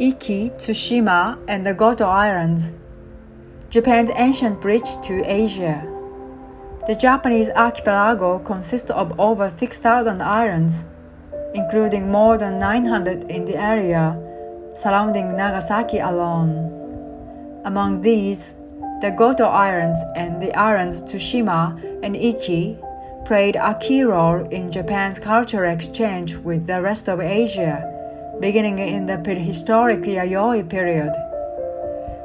Iki, Tsushima, and the Goto Islands. Japan's ancient bridge to Asia. The Japanese archipelago consists of over 6,000 islands, including more than 900 in the area surrounding Nagasaki alone. Among these, the Goto Islands and the islands Tsushima and Iki played a key role in Japan's cultural exchange with the rest of Asia beginning in the prehistoric Yayoi period.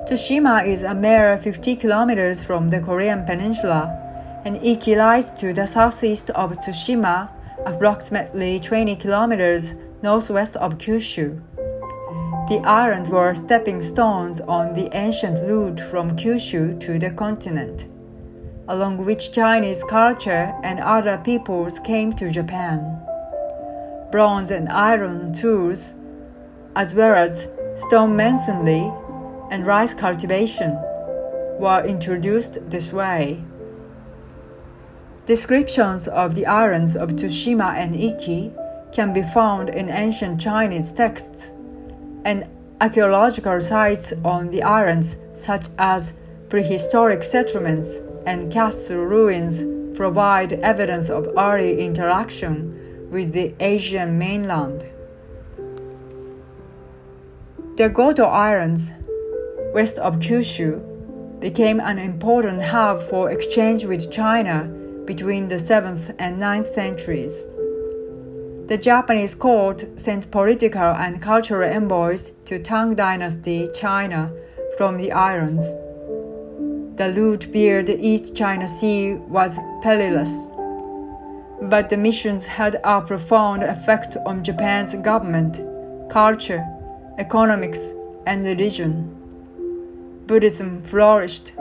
Tsushima is a mere 50 kilometers from the Korean peninsula, and Iki lies to the southeast of Tsushima, approximately 20 kilometers northwest of Kyushu. The islands were stepping stones on the ancient route from Kyushu to the continent, along which Chinese culture and other peoples came to Japan. Bronze and iron tools as well as stone masonry and rice cultivation, were introduced this way. Descriptions of the islands of Tsushima and Iki can be found in ancient Chinese texts, and archaeological sites on the islands, such as prehistoric settlements and castle ruins, provide evidence of early interaction with the Asian mainland. The Goto Islands, west of Kyushu, became an important hub for exchange with China between the 7th and 9th centuries. The Japanese court sent political and cultural envoys to Tang Dynasty China from the islands. The route via the East China Sea was perilous, but the missions had a profound effect on Japan's government, culture, economics, and religion. Buddhism flourished.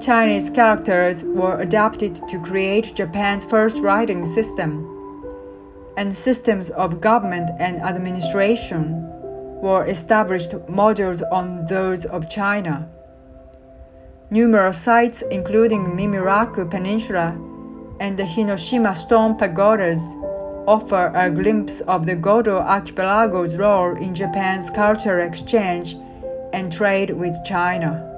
Chinese characters were adapted to create Japan's first writing system, and systems of government and administration were established modeled on those of China. Numerous sites, including Mimiraku Peninsula and the Hinoshima Stone Pagodas, offer a glimpse of the Goto archipelago's role in Japan's cultural exchange and trade with China.